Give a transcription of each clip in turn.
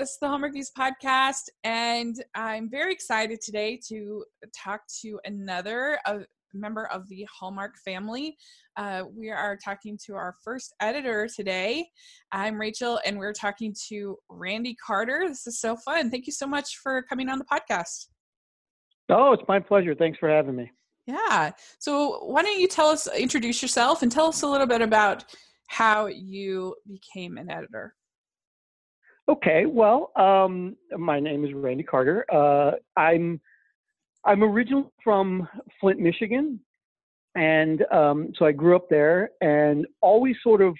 This is the Home Reviews podcast, and I'm very excited today to talk to another uh, member of the Hallmark family. Uh, we are talking to our first editor today. I'm Rachel, and we're talking to Randy Carter. This is so fun. Thank you so much for coming on the podcast. Oh, it's my pleasure. Thanks for having me. Yeah. So, why don't you tell us, introduce yourself, and tell us a little bit about how you became an editor? Okay, well, um, my name is Randy Carter. Uh, I'm I'm originally from Flint, Michigan, and um, so I grew up there, and always sort of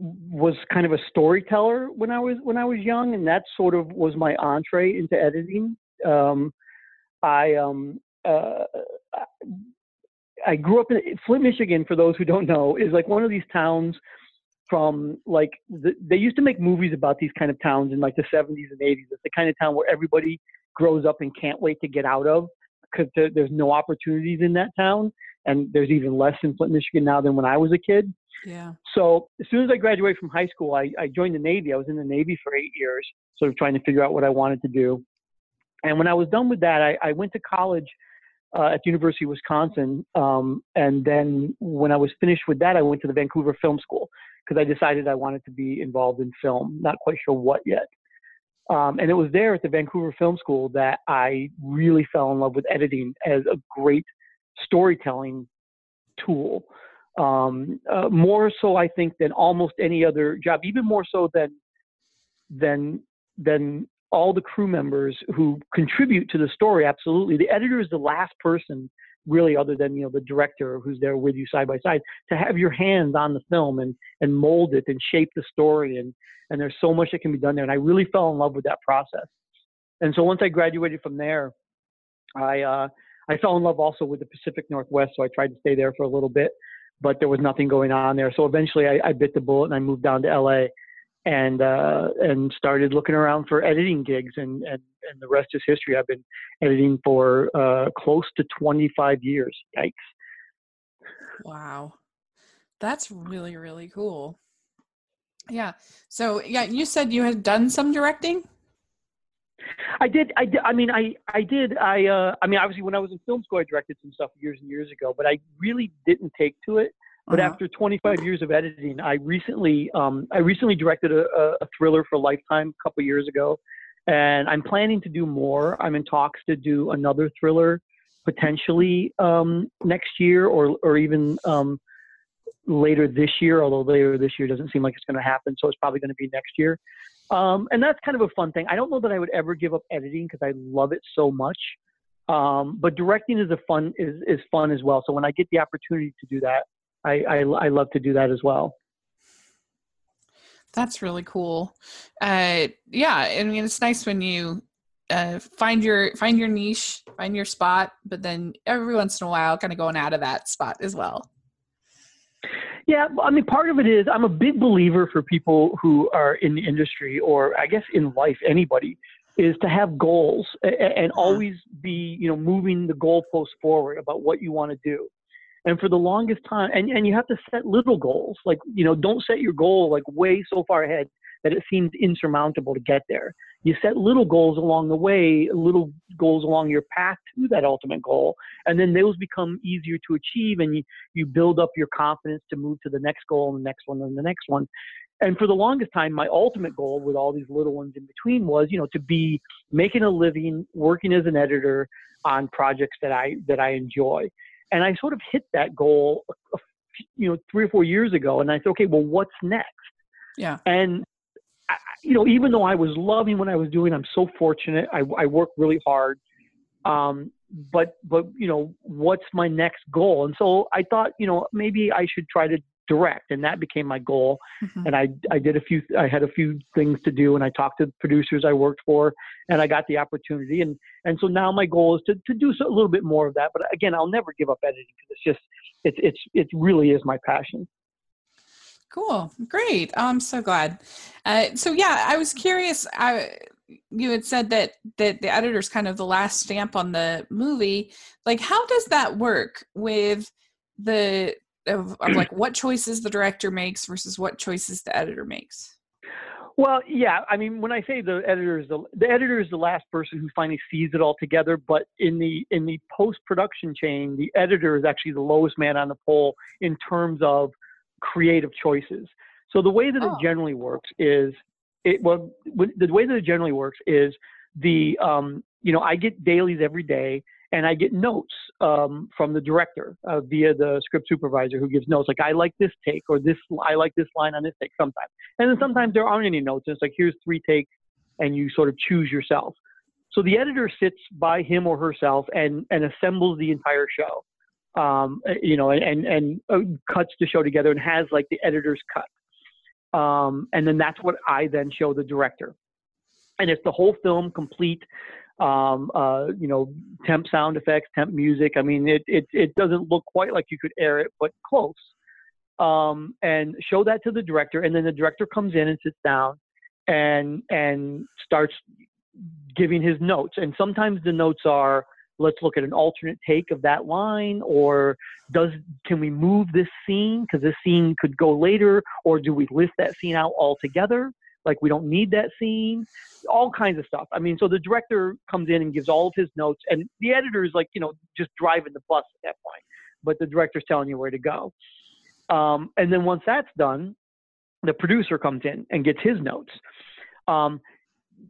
was kind of a storyteller when I was when I was young, and that sort of was my entree into editing. Um, I um, uh, I grew up in Flint, Michigan. For those who don't know, is like one of these towns from like the, they used to make movies about these kind of towns in like the 70s and 80s. It's the kind of town where everybody grows up and can't wait to get out of because there, there's no opportunities in that town, and there's even less in Flint, Michigan now than when I was a kid. Yeah. So as soon as I graduated from high school, I, I joined the Navy. I was in the Navy for eight years, sort of trying to figure out what I wanted to do. And when I was done with that, I, I went to college uh, at the University of Wisconsin. Um, and then when I was finished with that, I went to the Vancouver Film School because I decided I wanted to be involved in film. Not quite sure what yet. Um, and it was there at the Vancouver Film School that I really fell in love with editing as a great storytelling tool. Um, uh, more so, I think, than almost any other job, even more so than than than all the crew members who contribute to the story. Absolutely, the editor is the last person really other than you know the director who's there with you side by side to have your hands on the film and and mold it and shape the story and and there's so much that can be done there. And i really fell in love with that process. And so once i graduated from there i uh i fell in love also with the pacific northwest so i tried to stay there for a little bit but there was nothing going on there. So eventually i, I bit the bullet and i moved down to la and uh, and started looking around for editing gigs, and and and the rest is history. I've been editing for uh, close to 25 years. Yikes! Wow, that's really really cool. Yeah. So yeah, you said you had done some directing. I did. I did. I mean, I I did. I uh, I mean, obviously, when I was in film school, I directed some stuff years and years ago, but I really didn't take to it but uh-huh. after 25 years of editing, I recently um, I recently directed a, a thriller for Lifetime a couple years ago, and I'm planning to do more. I'm in talks to do another thriller potentially um, next year or or even um, later this year. Although later this year doesn't seem like it's going to happen, so it's probably going to be next year. Um, and that's kind of a fun thing. I don't know that I would ever give up editing because I love it so much. Um, but directing is a fun is is fun as well. So when I get the opportunity to do that, I, I, I love to do that as well. That's really cool. Uh, yeah, I mean, it's nice when you uh, find your find your niche, find your spot, but then every once in a while, kind of going out of that spot as well. Yeah, I mean, part of it is I'm a big believer for people who are in the industry, or I guess in life, anybody, is to have goals and, and uh-huh. always be, you know, moving the goalpost forward about what you want to do. And for the longest time, and, and you have to set little goals. Like, you know, don't set your goal like way so far ahead that it seems insurmountable to get there. You set little goals along the way, little goals along your path to that ultimate goal, and then those become easier to achieve, and you, you build up your confidence to move to the next goal and the next one and the next one. And for the longest time, my ultimate goal with all these little ones in between was, you know, to be making a living, working as an editor on projects that I that I enjoy. And I sort of hit that goal, you know, three or four years ago. And I said, okay, well, what's next? Yeah. And, I, you know, even though I was loving what I was doing, I'm so fortunate. I, I work really hard. Um, but, but, you know, what's my next goal? And so I thought, you know, maybe I should try to direct and that became my goal. Mm-hmm. and I, I did a few i had a few things to do and i talked to producers i worked for and i got the opportunity. And and so now my goal is to, to do so, a little bit more of that. But again i'll never give up editing because it's just it's it's it really is my passion. Cool. Great. Oh, i'm so glad. Uh, so yeah i was curious i you had said that that the editor's kind of the last stamp on the movie. Like how does that work with the of, of like what choices the director makes versus what choices the editor makes? Well, yeah. I mean, when I say the editor is the, the editor is the last person who finally sees it all together. But in the in the post production chain, the editor is actually the lowest man on the pole in terms of creative choices. So the way that oh. it generally works is it well the way that it generally works is the um, you know I get dailies every day and I get notes um, from the director uh, via the script supervisor who gives notes like I like this take or this I like this line on this take sometimes, and then sometimes there aren't any notes. And it's like here's three takes, and you sort of choose yourself. So the editor sits by him or herself and and assembles the entire show, um, uh, you know, and and uh, cuts the show together and has like the editor's cut, um, and then that's what I then show the director. And it's the whole film complete um, uh, you know, temp sound effects, temp music. I mean, it, it, it doesn't look quite like you could air it, but close. Um, and show that to the director, and then the director comes in and sits down and and starts giving his notes. And sometimes the notes are, let's look at an alternate take of that line, or does can we move this scene because this scene could go later, or do we list that scene out altogether? Like we don't need that scene, all kinds of stuff. I mean, so the director comes in and gives all of his notes, and the editor is like, you know, just driving the bus at that point, but the director's telling you where to go. Um, and then once that's done, the producer comes in and gets his notes. Um,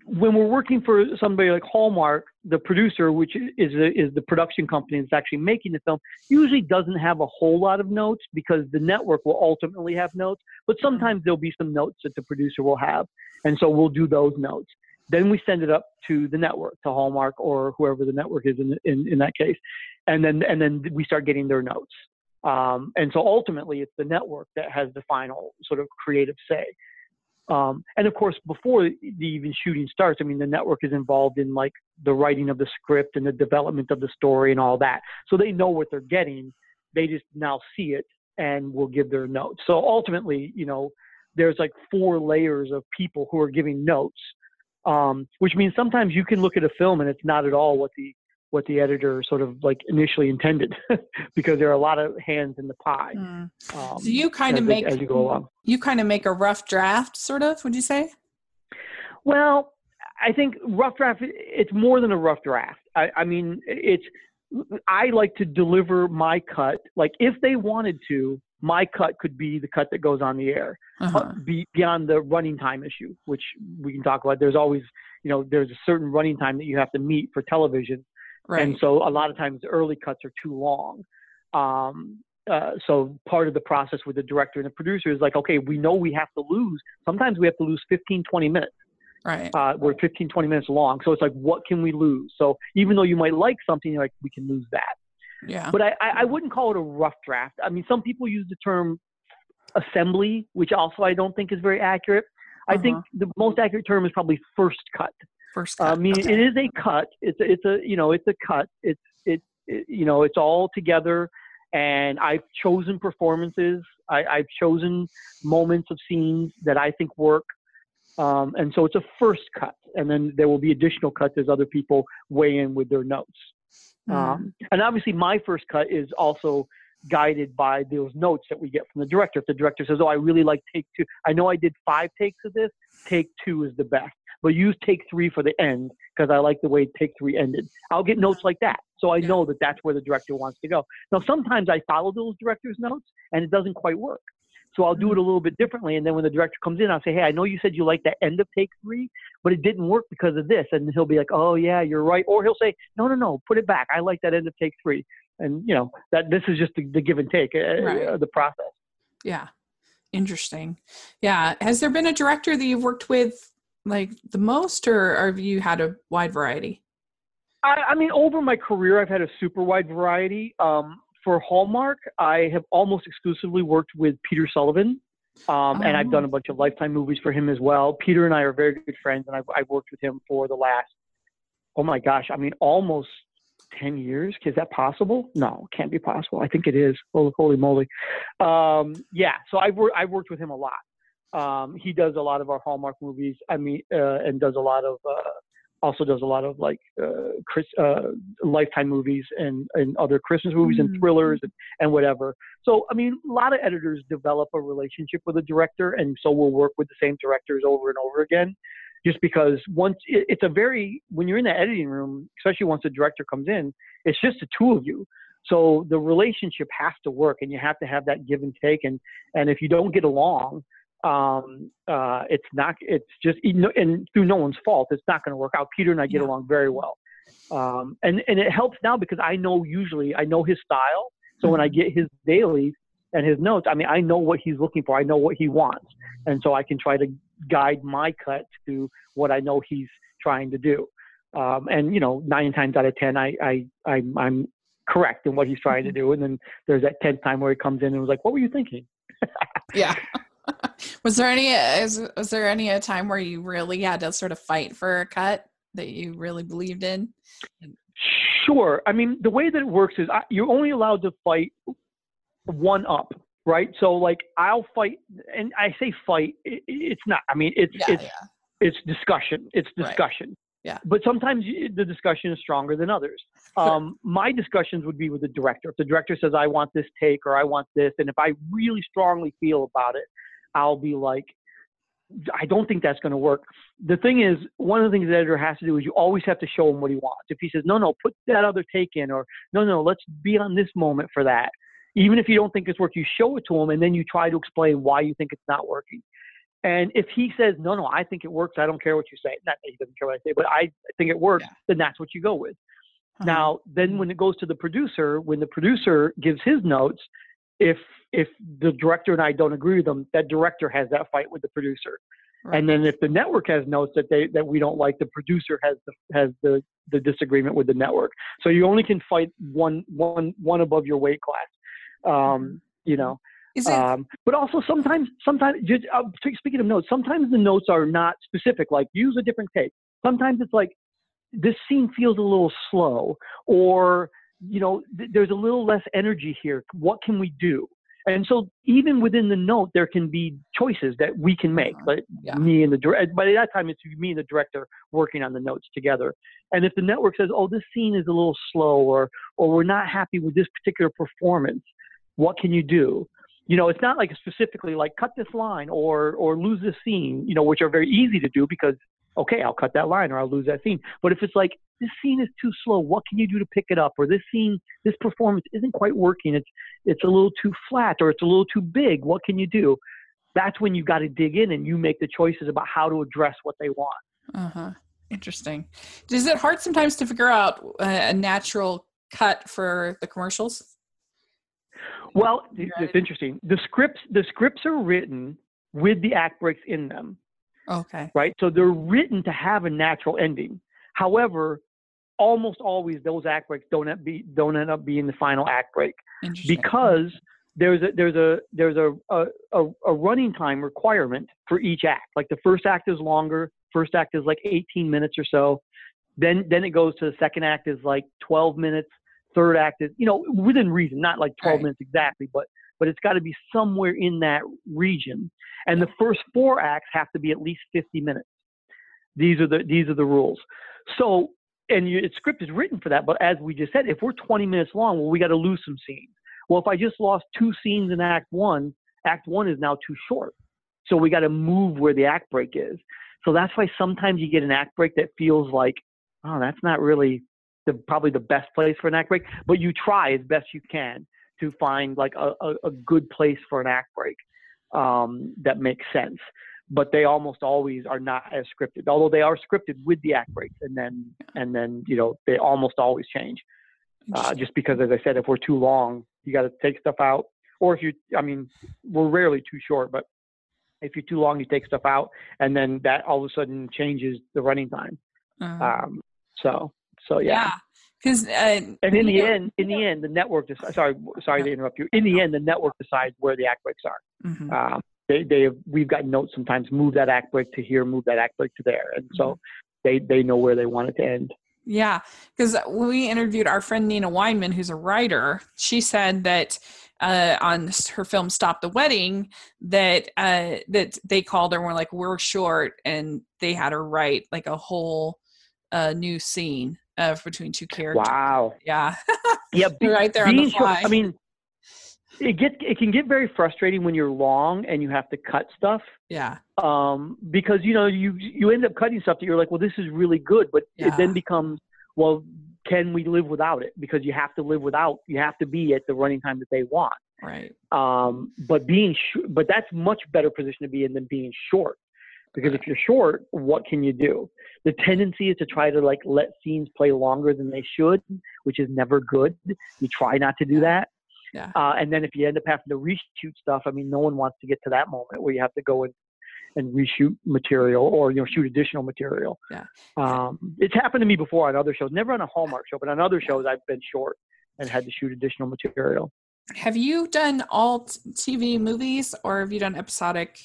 when we're working for somebody like Hallmark, the producer, which is a, is the production company that's actually making the film, usually doesn't have a whole lot of notes because the network will ultimately have notes. But sometimes there'll be some notes that the producer will have, and so we'll do those notes. Then we send it up to the network, to Hallmark or whoever the network is in in, in that case, and then and then we start getting their notes. Um, and so ultimately, it's the network that has the final sort of creative say. Um, and of course, before the even shooting starts, I mean, the network is involved in like the writing of the script and the development of the story and all that. So they know what they're getting. They just now see it and will give their notes. So ultimately, you know, there's like four layers of people who are giving notes, um, which means sometimes you can look at a film and it's not at all what the what the editor sort of like initially intended because there are a lot of hands in the pie. Mm. Um, so you kind of make as you go along. You kind of make a rough draft, sort of. Would you say? Well, I think rough draft. It's more than a rough draft. I, I mean, it's. I like to deliver my cut. Like if they wanted to, my cut could be the cut that goes on the air, uh-huh. uh, be, beyond the running time issue, which we can talk about. There's always, you know, there's a certain running time that you have to meet for television Right. And so a lot of times early cuts are too long. Um, uh, so part of the process with the director and the producer is like, okay, we know we have to lose. Sometimes we have to lose 15, 20 minutes. Right. Uh, we're 15, 20 minutes long. So it's like, what can we lose? So even though you might like something, you're like, we can lose that. Yeah. But I, I wouldn't call it a rough draft. I mean, some people use the term assembly, which also I don't think is very accurate. I uh-huh. think the most accurate term is probably first cut. First cut. I mean, okay. it is a cut. It's a, it's a you know it's a cut. It's it, it you know it's all together, and I've chosen performances. I, I've chosen moments of scenes that I think work, um, and so it's a first cut, and then there will be additional cuts as other people weigh in with their notes. Mm. Um, and obviously, my first cut is also guided by those notes that we get from the director. If the director says, "Oh, I really like take two. I know I did five takes of this. Take two is the best." But use take three for the end because I like the way take three ended. I'll get notes like that. So I yeah. know that that's where the director wants to go. Now, sometimes I follow those director's notes and it doesn't quite work. So I'll do it a mm-hmm. little bit differently. And then when the director comes in, I'll say, Hey, I know you said you like that end of take three, but it didn't work because of this. And he'll be like, Oh, yeah, you're right. Or he'll say, No, no, no, put it back. I like that end of take three. And, you know, that this is just the, the give and take, uh, right. uh, the process. Yeah. Interesting. Yeah. Has there been a director that you've worked with like the most, or, have you had a wide variety? I, I, mean, over my career, I've had a super wide variety. Um, for Hallmark, I have almost exclusively worked with Peter Sullivan, um, oh. and I've done a oh. bunch of Lifetime movies for him as well. Peter and I are very good friends, and I've, I've worked with him for the last, oh my gosh, I mean, almost 10 years. Is that possible? No, it can't be possible. I think it is. Holy, holy moly. Um, yeah, so I've, wor- I've worked with him a lot. Um, he does a lot of our Hallmark movies. I mean, uh, and does a lot of uh, also does a lot of like uh, Chris, uh, Lifetime movies and, and other Christmas movies mm-hmm. and thrillers and, and whatever. So, I mean, a lot of editors develop a relationship with a director, and so we'll work with the same directors over and over again. Just because once it, it's a very, when you're in the editing room, especially once the director comes in, it's just the two of you. So the relationship has to work, and you have to have that give and take. And and if you don't get along, um, uh, it's not. It's just and through no one's fault, it's not going to work out. Peter and I get yeah. along very well, um, and and it helps now because I know usually I know his style. So mm-hmm. when I mm-hmm. get his dailies and his notes, I mean I know what he's looking for. I know what he wants, and so I can try to guide my cut to what I know he's trying to do. Um, and you know, nine times out of ten, I I, I I'm correct in what he's trying to mm-hmm. do. And then there's that tenth time where he comes in and was like, "What were you thinking?" yeah. was there any is, was there any a time where you really had to sort of fight for a cut that you really believed in? Sure. I mean, the way that it works is I, you're only allowed to fight one up, right? So like I'll fight, and I say fight. It, it's not. I mean, it's yeah, it's yeah. it's discussion. It's discussion. Right. Yeah. But sometimes the discussion is stronger than others. Um, my discussions would be with the director. If the director says, I want this take or I want this, and if I really strongly feel about it, I'll be like, I don't think that's going to work. The thing is, one of the things the editor has to do is you always have to show him what he wants. If he says, no, no, put that other take in, or no, no, let's be on this moment for that. Even if you don't think it's working, you show it to him and then you try to explain why you think it's not working. And if he says, no, no, I think it works, I don't care what you say. Not that he doesn't care what I say, but I think it works, yeah. then that's what you go with. Uh-huh. Now, then when it goes to the producer, when the producer gives his notes, if if the director and I don't agree with them, that director has that fight with the producer. Right. And then if the network has notes that they that we don't like, the producer has the has the the disagreement with the network. So you only can fight one one one above your weight class. Um, mm-hmm. you know. It- um, but also sometimes, sometimes, just, uh, speaking of notes, sometimes the notes are not specific. Like use a different take. Sometimes it's like this scene feels a little slow, or you know, th- there's a little less energy here. What can we do? And so even within the note, there can be choices that we can make. But uh-huh. yeah. me and the director, by that time, it's me and the director working on the notes together. And if the network says, "Oh, this scene is a little slow," or "or we're not happy with this particular performance," what can you do? you know, it's not like specifically like cut this line or or lose this scene, you know, which are very easy to do because okay, I'll cut that line or I'll lose that scene. But if it's like this scene is too slow, what can you do to pick it up? Or this scene, this performance isn't quite working. It's it's a little too flat or it's a little too big. What can you do? That's when you got to dig in and you make the choices about how to address what they want. Uh huh. Interesting. Is it hard sometimes to figure out a natural cut for the commercials? Well, it's interesting. The scripts the scripts are written with the act breaks in them. Okay. Right? So they're written to have a natural ending. However, almost always those act breaks don't end, be, don't end up being the final act break because there's a there's a there's a, a, a running time requirement for each act. Like the first act is longer. First act is like 18 minutes or so. Then then it goes to the second act is like 12 minutes third act is, you know, within reason, not like 12 right. minutes exactly, but but it's got to be somewhere in that region. And the first four acts have to be at least 50 minutes. These are the these are the rules. So and your script is written for that. But as we just said, if we're 20 minutes long, well, we got to lose some scenes. Well, if I just lost two scenes in Act One, Act One is now too short. So we got to move where the act break is. So that's why sometimes you get an act break that feels like, oh, that's not really the probably the best place for an act break, but you try as best you can to find like a, a, a good place for an act break um, that makes sense. But they almost always are not as scripted, although they are scripted with the act breaks, and then and then you know they almost always change. Uh, just because, as I said, if we're too long, you got to take stuff out, or if you, I mean, we're rarely too short, but if you're too long, you take stuff out, and then that all of a sudden changes the running time. Uh-huh. Um, so so yeah. Because yeah. uh, and in the end, in the end, the network. Dec- sorry, sorry to interrupt you. In the end, the network decides where the act breaks are. Mm-hmm. Um, they, they have, we've got notes sometimes. Move that act break to here. Move that act break to there. And so mm-hmm. they they know where they want it to end. Yeah, because we interviewed our friend Nina Weinman, who's a writer, she said that uh, on her film "Stop the Wedding" that uh, that they called her and were like, "We're short," and they had her write like a whole a new scene uh, between two characters. Wow. Yeah. Yeah, be, right there on the being short- fly. I mean, it get it can get very frustrating when you're long and you have to cut stuff. yeah. um, because you know you you end up cutting stuff that you're like, well, this is really good, but it then becomes, well, can we live without it? Because you have to live without, you have to be at the running time that they want. Right. Um, but being, sh- but that's much better position to be in than being short, because if you're short, what can you do? The tendency is to try to like let scenes play longer than they should, which is never good. You try not to do that. Yeah. Uh, and then if you end up having to reshoot stuff, I mean, no one wants to get to that moment where you have to go and, and reshoot material or you know shoot additional material. Yeah. Um, it's happened to me before on other shows, never on a Hallmark show, but on other shows I've been short and had to shoot additional material. Have you done all t- TV movies or have you done episodic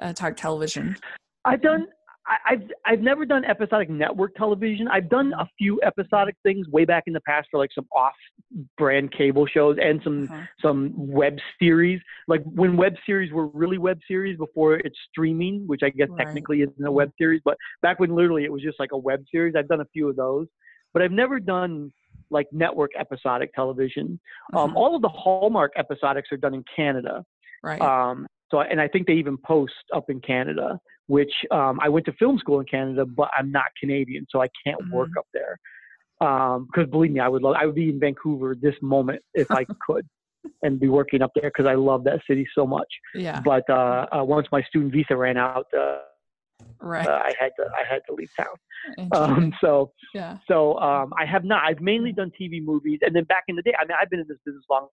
uh, talk television? I've done. I, I've I've never done episodic network television. I've done a few episodic things way back in the past for like some off-brand cable shows and some Uh-huh. some web series. Like when web series were really web series before it's streaming, which I guess Right. technically isn't a web series, but back when literally it was just like a web series. I've done a few of those, but I've never done like network episodic television. Um, Uh-huh. all of the Hallmark episodics are done in Canada. Right. Um, so, and I think they even post up in Canada, which um, I went to film school in Canada, but I'm not Canadian, so I can't work Mhm. up there. Because believe me, I would love, I would be in Vancouver this moment if I could, and be working up there because I love that city so much. yeah. But uh, uh, once my student visa ran out, uh, Right. uh, I had to I had to leave town. Um, so yeah. so um, I have not. I've mainly done TV movies, and then back in the day, I mean, I've been in this business long.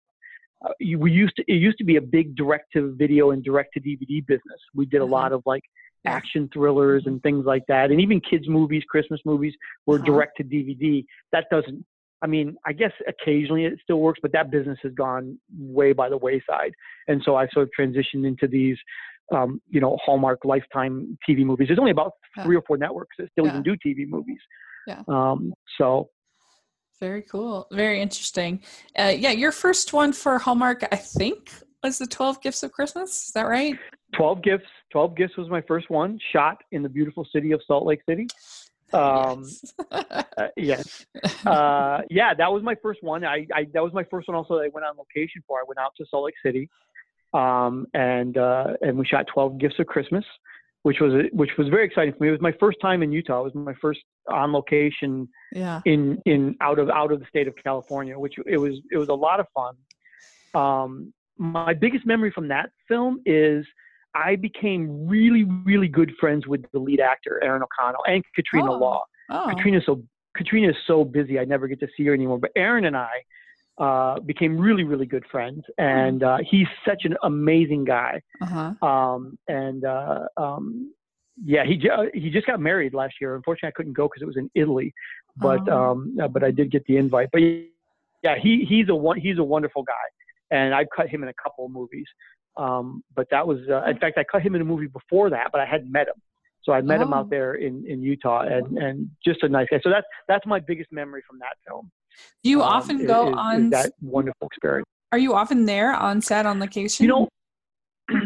Uh, you, we used to. It used to be a big direct to video and direct to DVD business. We did a Mhm. lot of like. Action thrillers and things like that, and even kids movies, Christmas movies were Uh-huh. direct to DVD. That doesn't. I mean, I guess occasionally it still works, but that business has gone way by the wayside. And so I sort of transitioned into these, um, you know, Hallmark Lifetime TV movies. There's only about Yeah. three or four networks that still Yeah. even do TV movies. Yeah. Um, so Very cool. Very interesting. Uh, yeah, your first one for Hallmark, I think, was the 12 Gifts of Christmas. Is that right? 12 Gifts. 12 Gifts was my first one, shot in the beautiful city of Salt Lake City. Um, yes. uh, yes. Uh, yeah, that was my first one. I, I that was my first one. Also, that I went on location for. I went out to Salt Lake City, um, and uh, and we shot 12 Gifts of Christmas, which was which was very exciting for me. It was my first time in Utah. It was my first on location yeah. in in out of out of the state of California, which it was it was a lot of fun. Um, my biggest memory from that film is I became really really good friends with the lead actor Aaron O'Connell and Katrina Oh. Law. Oh, Katrina's so Katrina is so busy, I never get to see her anymore. But Aaron and I uh, became really really good friends, and uh, he's such an amazing guy. uh-huh. Um, and uh, um, yeah, he he just got married last year. Unfortunately, I couldn't go because it was in Italy, but Oh. um, uh, but I did get the invite. But yeah, he he's a one he's a wonderful guy, and I've cut him in a couple of movies. Um, but that was uh, in fact I cut him in a movie before that, but I hadn't met him. So I met him Oh. out there in, in Utah, and, and just a nice guy. So that's that's my biggest memory from that film. Do you um, often is- go is- is on? that wonderful experience. Are you often there on set on location? You know,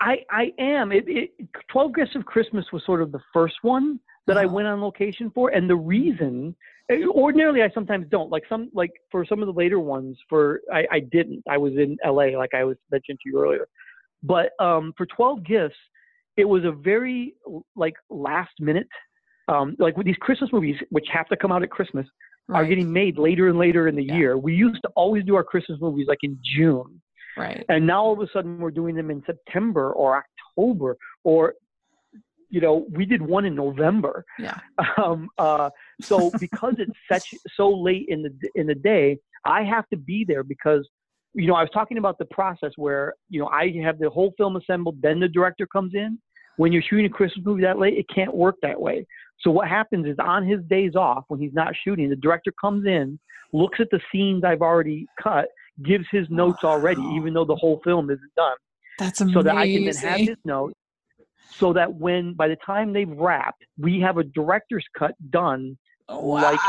I I am. It, it, Twelve Gifts of Christmas was sort of the first one that I Uh-huh. went on location for, and the reason. Ordinarily, I sometimes don't. Like some, like for some of the later ones, for I, I didn't. I was in L.A. like I was mentioned to you earlier, but um, for Twelve Gifts, it was a very like last minute. Um, like with these Christmas movies, which have to come out at Christmas, are getting made later and later in the Yeah. year. We used to always do our Christmas movies like in June. right. And now all of a sudden we're doing them in September or October or you know, we did one in November. Yeah. Um, uh, so because it's such so late in the in the day, I have to be there because you know I was talking about the process where you know I have the whole film assembled, then the director comes in. When you're shooting a Christmas movie that late, it can't work that way. So what happens is on his days off, when he's not shooting, the director comes in, looks at the scenes I've already cut, gives his notes already, even though the whole film isn't done That's amazing. so that I can then have his notes, so that when by the time they've wrapped, we have a director's cut done like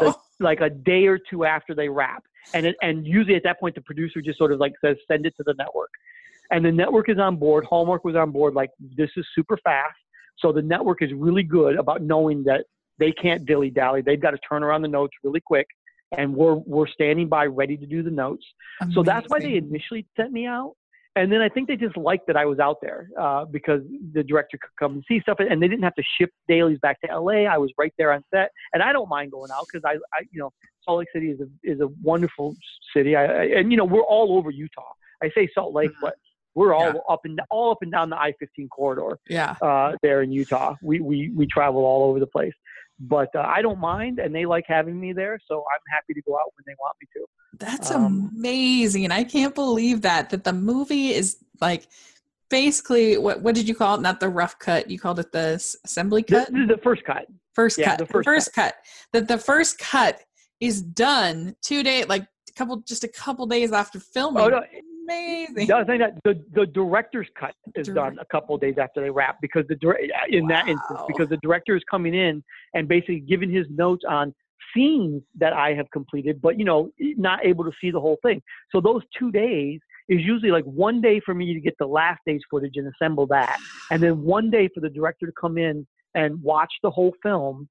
the- like a day or two after they wrap, and it, and usually at that point the producer just sort of like says send it to the network, and the network is on board. Hallmark was on board like this is super fast, so the network is really good about knowing that They can't dilly dally. They've got to turn around the notes really quick, and we're we're standing by ready to do the notes. Amazing. So that's why they initially sent me out. And then I think they just liked that I was out there uh, because the director could come and see stuff, and they didn't have to ship dailies back to LA. I was right there on set, and I don't mind going out because I, I, you know, Salt Lake City is a is a wonderful city. I, I and you know we're all over Utah. I say Salt Lake, mm-hmm. but we're all yeah. up and all up and down the I-15 corridor. Yeah. Uh, there in Utah, we we we travel all over the place, but uh, I don't mind, and they like having me there, so I'm happy to go out when they want me to. That's um, amazing! I can't believe that that the movie is like basically what what did you call it? Not the rough cut. You called it the assembly cut. The, the first cut. First yeah, cut. The first, the first cut. cut. That the first cut is done two days, like a couple, just a couple days after filming. Oh no, amazing. The other thing that the, the director's cut is Direct. done a couple days after they wrap because the in wow. that instance because the director is coming in and basically giving his notes on scenes that I have completed, but you know not able to see the whole thing. So those two days is usually like one day for me to get the last day's footage and assemble that, and then one day for the director to come in and watch the whole film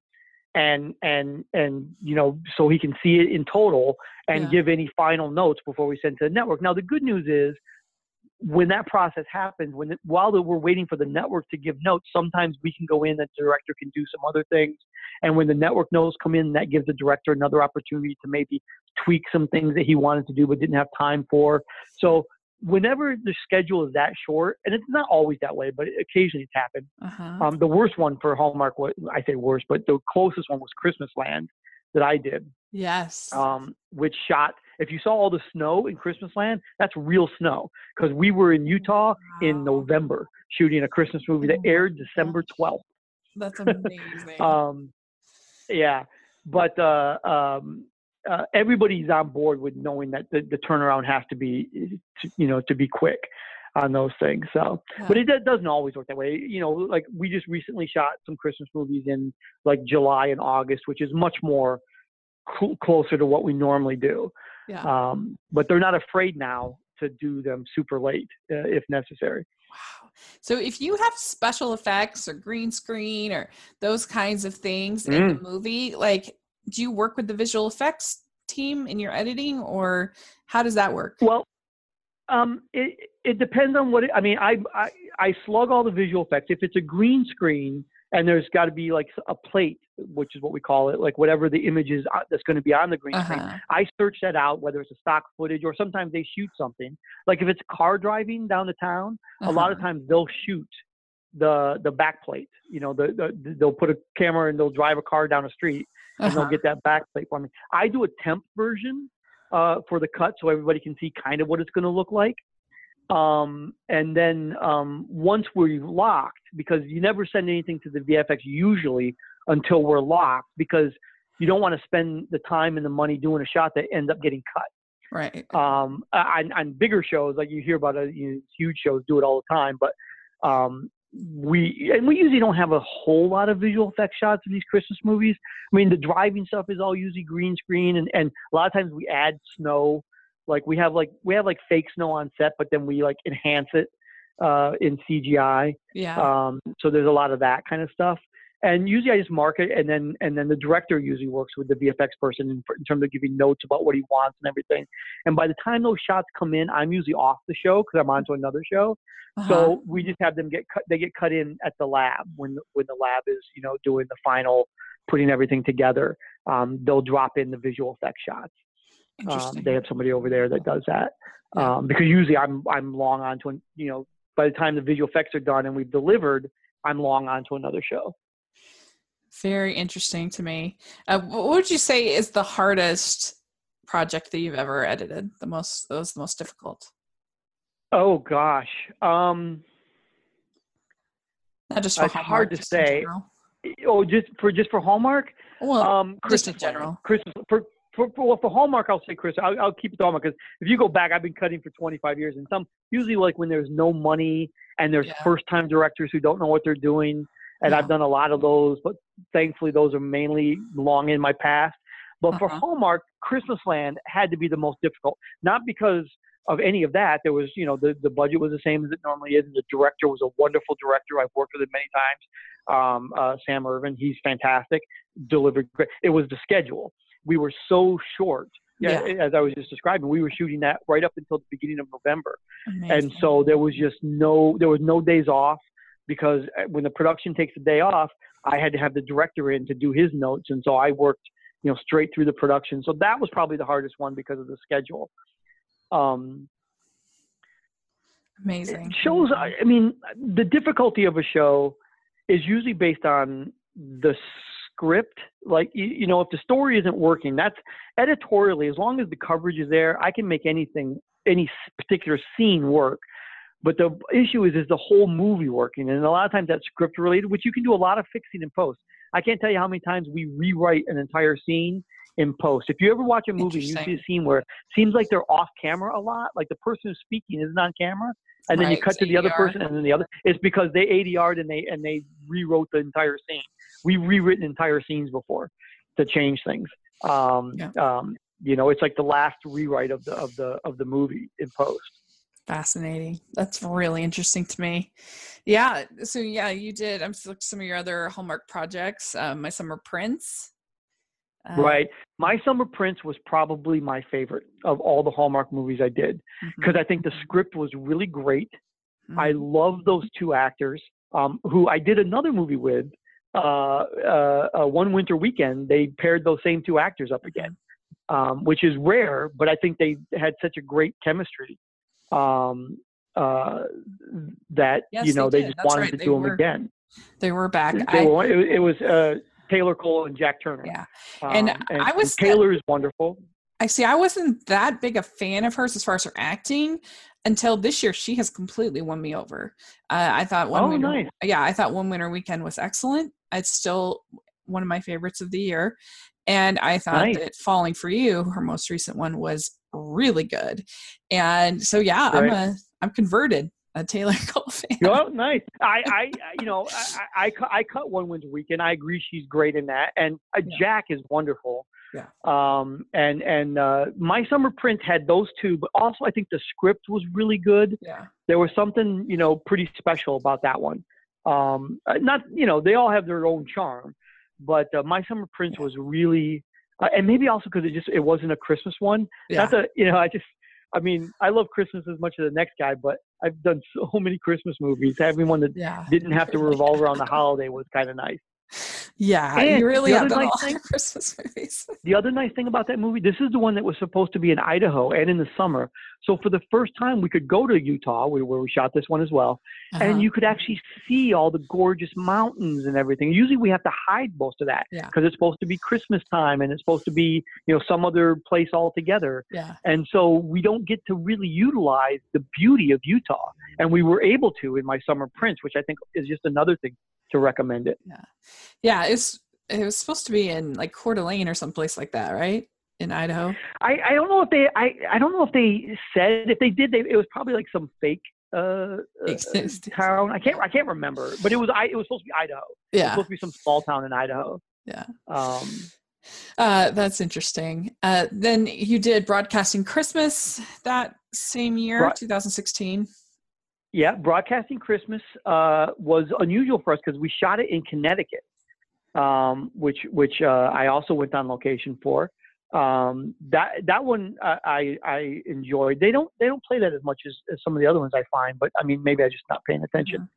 and and and you know so he can see it in total and yeah. give any final notes before we send to the network. Now the good news is when that process happens, when it, while we're waiting for the network to give notes, sometimes we can go in. And the director can do some other things, and when the network notes come in, that gives the director another opportunity to maybe tweak some things that he wanted to do but didn't have time for. So whenever the schedule is that short, and it's not always that way, but occasionally it's happened. Uh-huh. Um, the worst one for Hallmark, was, I say worst, but the closest one was Christmas Land that I did. Yes. Um, which shot. If you saw all the snow in Christmas Land, that's real snow because we were in Utah wow. in November shooting a Christmas movie that oh aired December twelfth. That's amazing. um, yeah, but uh, um, uh, everybody's on board with knowing that the, the turnaround has to be, to, you know, to be quick on those things. So, yeah. but it doesn't always work that way. You know, like we just recently shot some Christmas movies in like July and August, which is much more cl- closer to what we normally do. Yeah. Um, but they're not afraid now to do them super late uh, if necessary. Wow. So if you have special effects or green screen or those kinds of things mm. in the movie, like do you work with the visual effects team in your editing or how does that work? Well, um, it, it depends on what it, I mean. I, I, I slug all the visual effects. If it's a green screen and there's got to be like a plate, which is what we call it, like whatever the image is uh, that's going to be on the green uh-huh. screen, I search that out, whether it's a stock footage or sometimes they shoot something. Like if it's car driving down the town, uh-huh. a lot of uh-huh. times they'll shoot the the back plate. You know, the, the they'll put a camera and they'll drive a car down a street and uh-huh. they'll get that back plate for me. I do a temp version uh, for the cut so everybody can see kind of what it's going to look like. Um, and then um, once we're locked, because you never send anything to the VFX usually until we're locked, because you don't want to spend the time and the money doing a shot that ends up getting cut. Right. Um, on, on bigger shows, like you hear about, it, you know, huge shows do it all the time, but um, we and we usually don't have a whole lot of visual effects shots in these Christmas movies. I mean, the driving stuff is all usually green screen, and and a lot of times we add snow. Like we have like we have like fake snow on set, but then we like enhance it uh, in CGI. Yeah. Um, so there's a lot of that kind of stuff. And usually I just mark it, and then and then the director usually works with the VFX person in, in terms of giving notes about what he wants and everything. And by the time those shots come in, I'm usually off the show because I'm on to another show. Uh-huh. So we just have them get cut. They get cut in at the lab when the, when the lab is you know doing the final, putting everything together. Um, they'll drop in the visual effects shots. Um, they have somebody over there that does that yeah. um, because usually I'm I'm long on to you know by the time the visual effects are done and we've delivered, I'm long on to another show. Very interesting to me. Uh, what would you say is the hardest project that you've ever edited? The most, that was the most difficult. Oh gosh, um, not just for it's Hallmark, hard to say. Oh, just for just for Hallmark. Well, um, just in general. Christmas for for, for, well, for Hallmark, I'll say Chris. I'll, I'll keep it Hallmark because if you go back, I've been cutting for 25 years, and some usually like when there's no money and there's yeah. first-time directors who don't know what they're doing, and yeah. I've done a lot of those, but thankfully those are mainly long in my past. But uh-huh. for Hallmark, Christmas Land had to be the most difficult, not because of any of that. There was, you know, the, the budget was the same as it normally is. The director was a wonderful director. I've worked with him many times. Um, uh, Sam Irvin, he's fantastic, delivered great. It was the schedule. We were so short. Yeah, Yeah. as I was just describing, we were shooting that right up until the beginning of November, Amazing. and so there was just no, there was no days off because uh, when the production takes a day off, I had to have the director in to do his notes, and so I worked, you know, straight through the production. So that was probably the hardest one because of the schedule. Um, amazing. shows I I mean the difficulty of a show is usually based on the script like you, you know if the story isn't working that's editorially as long as the coverage is there i can make anything any particular scene work but the issue is is the whole movie working and a lot of times that's script related which you can do a lot of fixing in post i can't tell you how many times we rewrite an entire scene in post if you ever watch a movie and you see a scene where it seems like they're off camera a lot like the person who's speaking isn't on camera and then you cut to the other person and then the other it's because they ADR'd and they and they rewrote the entire scene. We've rewritten entire scenes before to change things. Um, Yeah. um, you know, it's like the last rewrite of the of the of the movie in post. Fascinating. That's really interesting to me. Yeah. So yeah, you did. I'm at some of your other Hallmark projects. Um, My Summer Prince. Uh, Right. My Summer Prince was probably my favorite of all the Hallmark movies I did because I think the script was really great. I mhm. love those two actors um, who I did another movie with. Uh, uh, uh, one winter weekend, they paired those same two actors up again, um, which is rare, but I think they had such a great chemistry um, uh, that Yes, you know they they, just That's wanted right. to They do them again. They were back. They I, were, it, it was uh, Taylor Cole and Jack Turner. yeah. And Um, I was- Taylor is wonderful. I see. I wasn't that big a fan of hers as far as her acting until this year. She has completely won me over. Uh, I thought one Oh, winter, nice. yeah, I thought one winter weekend was excellent. It's still one of my favorites of the year, and I thought Nice. that Falling for You, her most recent one, was really good. And so, yeah, I'm Right. a I'm converted a Taylor Cole fan. Oh, nice. I, I, you know, I, I, I cut, I cut one winter weekend. I agree, she's great in that, and uh, Yeah. Jack is wonderful. Yeah. Um, and and uh, my summer prince had those two, but also I think the script was really good. Yeah, There was something, you know, pretty special about that one. Um, uh, not, you know, they all have their own charm, but uh, my summer prince was really, uh, and maybe also because it just it wasn't a Christmas one. yeah, Not that you know, I just, I mean, I love Christmas as much as the next guy, but I've done so many Christmas movies. Having one that yeah. didn't have to revolve around the holiday was kind of nice. Yeah, And you really the have done nice thing- Christmas movies. The other nice thing about that movie, this is the one that was supposed to be in Idaho and in the summer. So for the first time, we could go to Utah, where, we shot this one as well, Uh-huh. and you could actually see all the gorgeous mountains and everything. Usually we have to hide most of that Yeah. because it's supposed to be Christmas time and it's supposed to be, you know, some other place altogether. yeah, And so we don't get to really utilize the beauty of Utah. And we were able to in my Summer Prince, which I think is just another thing to recommend it. yeah. Yeah. It's it was supposed to be in like Coeur d'Alene or someplace like that, right? In Idaho. I, I don't know if they I, I don't know if they said if they did they it was probably like some fake uh, uh town. I can't I can't remember, but it was I it was supposed to be Idaho. Yeah, It was Yeah, supposed to be some small town in Idaho. yeah. Um Uh, that's interesting. Uh, then you did broadcasting Christmas that same year, Broad- 2016. Yeah, broadcasting Christmas uh, was unusual for us because we shot it in Connecticut, um, which which uh, I also went on location for. Um, that that one I, I I enjoyed. They don't they don't play that as much as, as some of the other ones I find, but I mean maybe I'm just not paying attention.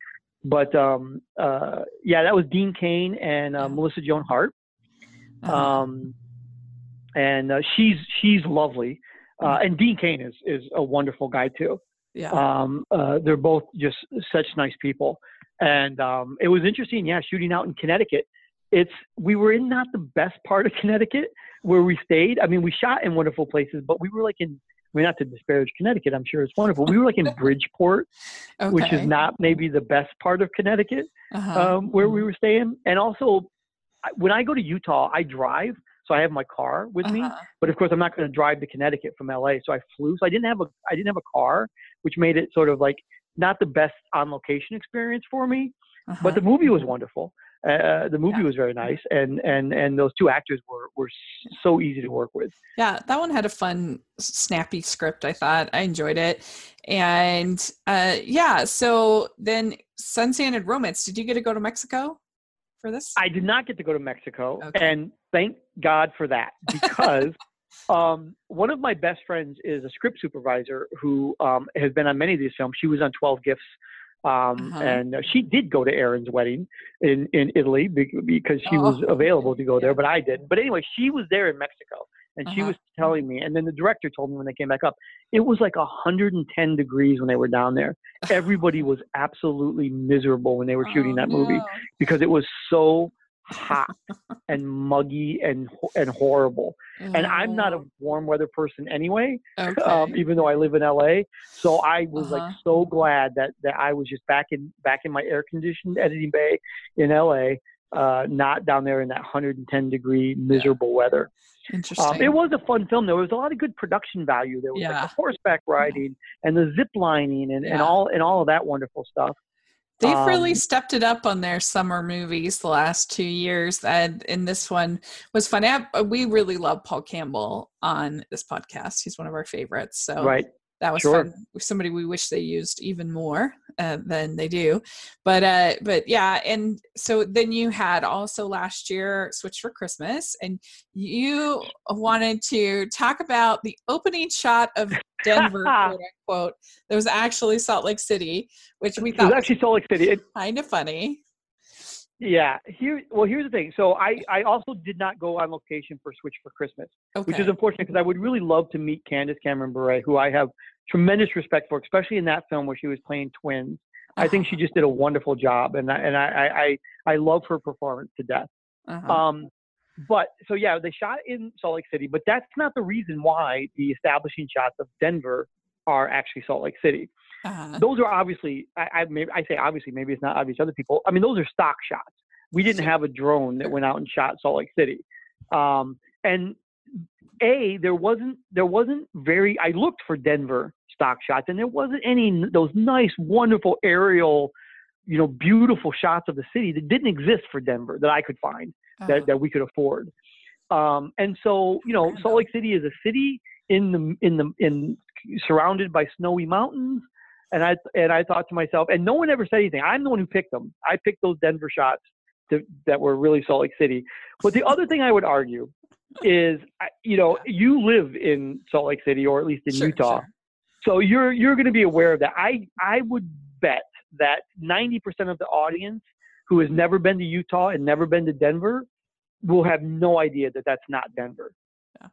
But um, uh, yeah, that was Dean Cain and uh. Melissa Joan Hart. Uh-huh. um, and uh, she's she's lovely. Uh, and Dean Cain is is a wonderful guy too. Yeah, Um, uh, they're both just such nice people, and um, it was interesting. Yeah, shooting out in Connecticut. It's we were in not the best part of Connecticut where we stayed. I mean, we shot in wonderful places, but we were like in. I mean, not to disparage Connecticut, I'm sure it's wonderful. We were like in Bridgeport, okay. which is not maybe the best part of Connecticut uh-huh. um, where we were staying. And also, when I go to Utah, I drive, so I have my car with me. Uh-huh. But of course, I'm not going to drive to Connecticut from LA, so I flew. So I didn't have a I didn't have a car, which made it sort of like not the best on location experience for me. But the Uh-huh. movie was wonderful. Uh, the movie Yeah. was very nice, and and and those two actors were were so easy to work with. Yeah, that one had a fun, snappy script. I thought I enjoyed it, and uh, yeah. So then, Sun Sand and Romance. Did you get to go to Mexico for this? I did not get to go to Mexico, Okay. and thank God for that because um, one of my best friends is a script supervisor who um, has been on many of these films. She was on Twelve Gifts, um, Uh-huh. and she did go to Aaron's wedding in in Italy because she was Oh, available to go there, but I didn't. But anyway, she was there in Mexico, and she Uh-huh. was telling me, and then the director told me when they came back up, it was like 110 degrees when they were down there. Everybody was absolutely miserable when they were shooting Oh, that movie no. because it was so hot and muggy and and horrible. And I'm not a Oh, warm weather person anyway, okay. um, even though I live in LA. So I was like Uh-huh. so glad that that I was just back in back in my air conditioned editing bay in LA, uh, not down there in that 110 degree miserable weather. Interesting. Um, it was a fun film. There was a lot of good production value. There was like the horseback riding and the zip lining and, and all and all of that wonderful stuff. They've really um, stepped it up on their summer movies the last two years, and and this one was fun. We really love Paul Campbell on this podcast. He's one of our favorites. So Right. That was Sure. fun. Somebody we wish they used even more uh, than they do. But uh, but yeah, and so then you had also last year Switch for Christmas, and you wanted to talk about the opening shot of Denver, quote unquote. That was actually Salt Lake City, which we It was thought was actually Salt Lake City. It, kind of funny. Yeah. Here, well, here's the thing. So I, I also did not go on location for Switch for Christmas, Okay. which is unfortunate because I would really love to meet Candace Cameron Bure, who I have tremendous respect for, especially in that film where she was playing twins. I think she just did a wonderful job, and I, and I, I, I I love her performance to death. Uh-huh. Um, but so yeah, they shot in Salt Lake City, but that's not the reason why the establishing shots of Denver are actually Salt Lake City. Uh-huh. those are obviously I, I maybe I say obviously maybe it's not obvious to other people. I mean those are stock shots. We didn't have a drone that went out and shot Salt Lake City. Um, and a there wasn't there wasn't very I looked for Denver stock shots and there wasn't any those nice wonderful aerial you know beautiful shots of the city that didn't exist for Denver that I could find Uh-huh. that, that we could afford. Um, and so, you know, Salt Lake City is a city in the in the in surrounded by snowy mountains. And I and I thought to myself, and no one ever said anything. I'm the one who picked them. I picked those Denver shots to, that were really Salt Lake City. But the other thing I would argue is, you know, you live in Salt Lake City or at least in Sure, Utah, sure. So you're you're going to be aware of that. I I would bet that 90% of the audience who has never been to Utah and never been to Denver will have no idea that that's not Denver,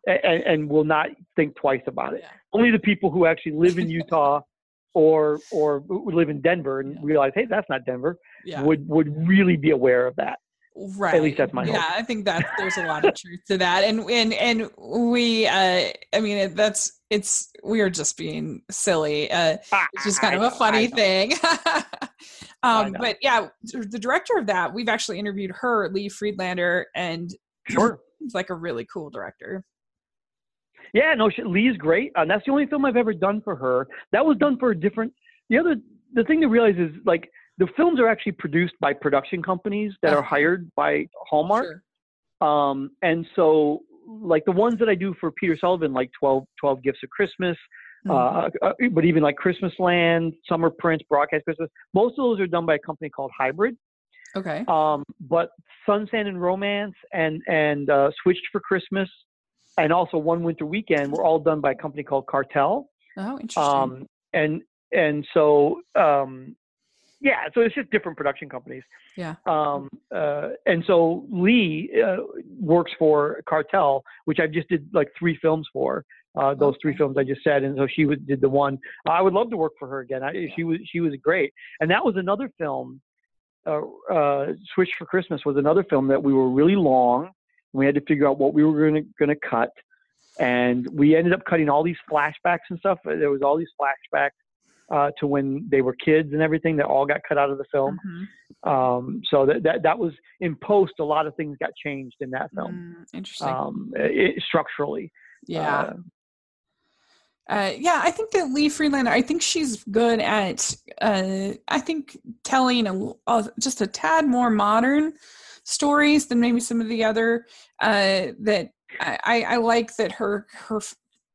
A- and, and will not think twice about it. Yeah. Only the people who actually live in Utah or or live in Denver and Yeah. realize, hey, that's not Denver, Yeah. would would really be aware of that. Right at least that's my yeah hope. i think that there's a lot of truth to that and and and we uh i mean it- that's it's we are just being silly uh it's just kind of a funny thing um but yeah the director of that we've actually interviewed her lee friedlander and Sure. he's like a really cool director Yeah, no, she, Lee's great. And that's the only film I've ever done for her. That was done for a different. The other, the thing to realize is like the films are actually produced by production companies that are hired by Hallmark. Sure. Um, and so like the ones that I do for Peter Sullivan, like 12, 12 Gifts of Christmas, Mhm. uh, uh, but even like Christmas Land, Summer Prince, Broadcast Christmas, most of those are done by a company called Hybrid. okay Um, but Sun, Sand, and Romance and and uh, Switched for Christmas, and also One Winter Weekend were all done by a company called Cartel. oh interesting Um, and and so um, yeah, so it's just different production companies. Yeah. Um, uh, and so Lee uh, works for Cartel, which I've just did like three films for. Uh, those three films I just said, and so she was, did the one. I would love to work for her again. I, she was she was great, and that was another film. Uh, uh, Switch for Christmas was another film that we were really long. We had to figure out what we were going to going to cut, and we ended up cutting all these flashbacks and stuff. There was all these flashbacks uh, to when they were kids and everything that all got cut out of the film. Mhm. Um, so that, that that was in post. A lot of things got changed in that film Mm, interesting um, it, structurally. yeah Uh, uh, yeah, I think that Lee Friedlander. I think she's good at. Uh, I think telling a, a, just a tad more modern stories than maybe some of the other. Uh, that I, I like that her her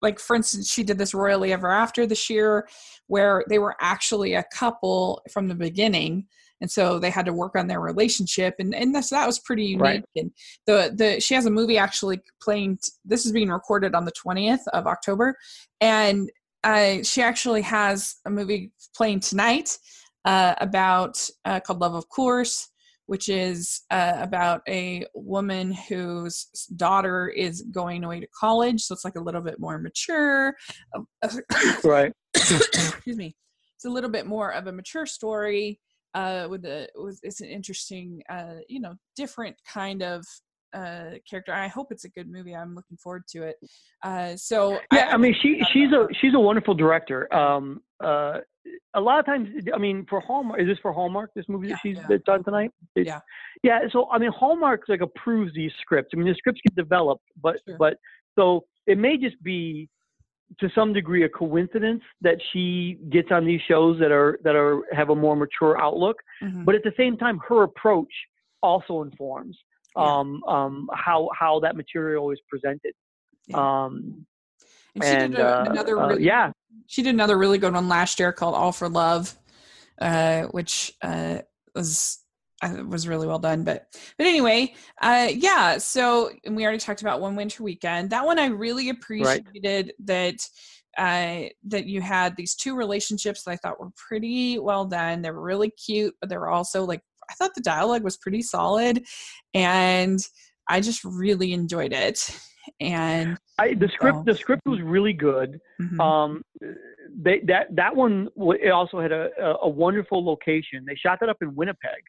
like for instance she did this royally ever after this year where they were actually a couple from the beginning and so they had to work on their relationship and and this, that was pretty unique right. and the the she has a movie actually playing this is being recorded on the 20th of october and uh, she actually has a movie playing tonight uh, about uh, called love of course which is uh, about a woman whose daughter is going away to college so it's like a little bit more mature right excuse me it's a little bit more of a mature story uh, with the with it's an interesting uh, you know different kind of uh, character. I hope it's a good movie. I'm looking forward to it. Uh, so yeah, I, I mean she she's a she's a wonderful director. Um, uh, a lot of times, I mean, for Hallmark, is this for Hallmark? This movie yeah, that she's yeah. done tonight? Yeah, yeah. So I mean, Hallmark like approves these scripts. I mean, the scripts get developed, but sure. but so it may just be to some degree a coincidence that she gets on these shows that are that are have a more mature outlook mm-hmm. but at the same time her approach also informs yeah. um, um, how how that material is presented um, and, and a, uh, another uh, really, yeah she did another really good one last year called all for love uh, which uh, was was really well done. But but anyway, uh, yeah. So we already talked about one winter weekend. That one I really appreciated right. that uh, that you had these two relationships that I thought were pretty well done. They were really cute, but they were also like I thought the dialogue was pretty solid, and I just really enjoyed it. And I, the script the script was really good. Mm-hmm. Um, they, that that one it also had a, a wonderful location. They shot that up in Winnipeg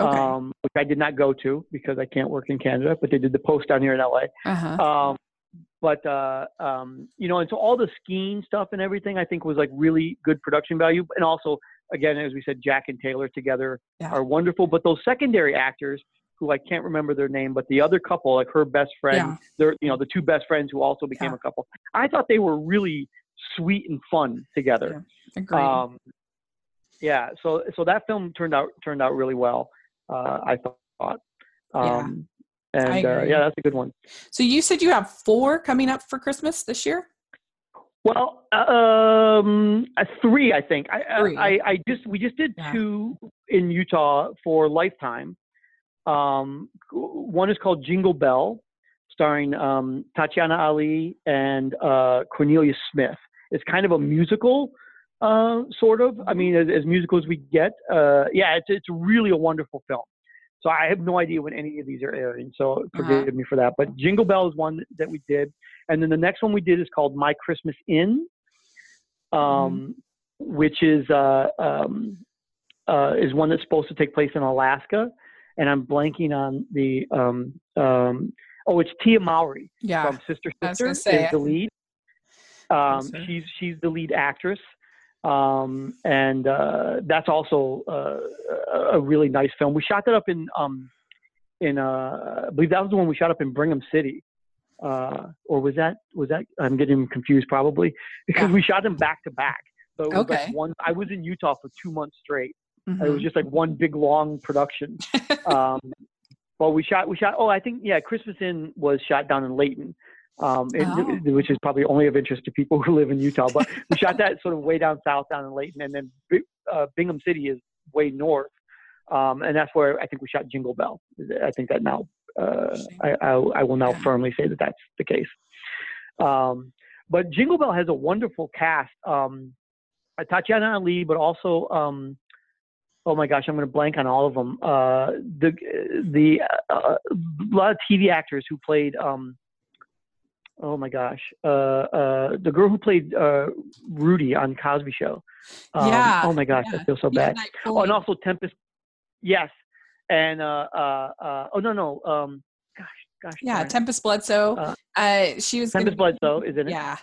okay. um, which I did not go to because I can't work in Canada, but they did the post down here in LA. Uh-huh. Um, but uh, um, you know, and so all the skiing stuff and everything, I think was like really good production value, and also again, as we said, Jack and Taylor together yeah. are wonderful. But those secondary actors, who I can't remember their name, but the other couple, like her best friend, yeah. they're you know the two best friends who also became yeah. a couple. I thought they were really sweet and fun together. Yeah. Agreed. Um, yeah, so so that film turned out turned out really well uh, I thought. Um, yeah. And uh, yeah, that's a good one. So you said you have four coming up for Christmas this year? Well, um, uh, three, I think. I, three. I, I, just we just did yeah. two in Utah for Lifetime. Um, one is called Jingle Belle, starring um, Tatyana Ali and uh, Cornelia Smith. It's kind of a musical, uh, sort of. I mean, as, as musical as we get. Uh, yeah, it's it's really a wonderful film. So I have no idea when any of these are airing. So forgive uh-huh. me for that. But Jingle Belle is one that we did, and then the next one we did is called My Christmas Inn, um, mm which is uh, um, uh, is one that's supposed to take place in Alaska, and I'm blanking on the um, um, oh, it's Tia Mowry yeah. from Sister Sister is the lead. Um, she's she's the lead actress um, and uh, that's also uh, a really nice film. We shot that up in um, in uh, I believe that was the one we shot up in Brigham City, uh, or was that was that? I'm getting confused probably because yeah. we shot them back to back. So okay. like one. I was in Utah for two months straight. Mm-hmm. It was mm-hmm. just like one big long production. um, well, we shot we shot. Oh, I think yeah, Christmas Inn was shot down in Layton um, oh. which is probably only of interest to people who live in Utah. But we shot that sort of way down south, down in Layton, and then uh, Brigham City is way north, um, and that's where I think we shot Jingle Belle. I think that now uh, I, I, I, will now firmly say that that's the case. Um, but Jingle Belle has a wonderful cast. Um, Tatyana Ali, but also um, oh my gosh, I'm going to blank on all of them. Uh, the the uh, a lot of TV actors who played um, oh my gosh, uh, uh, the girl who played uh, Rudy on Cosby Show. Um, yeah. Oh my gosh, yeah. I feel so bad. Oh, and also Tempestt. Yes, and uh, uh, uh, oh no no, um, gosh gosh. Yeah, sorry. Tempestt Bledsoe. Uh, uh, she was. Tempestt gonna, Bledsoe, isn't it? Yeah.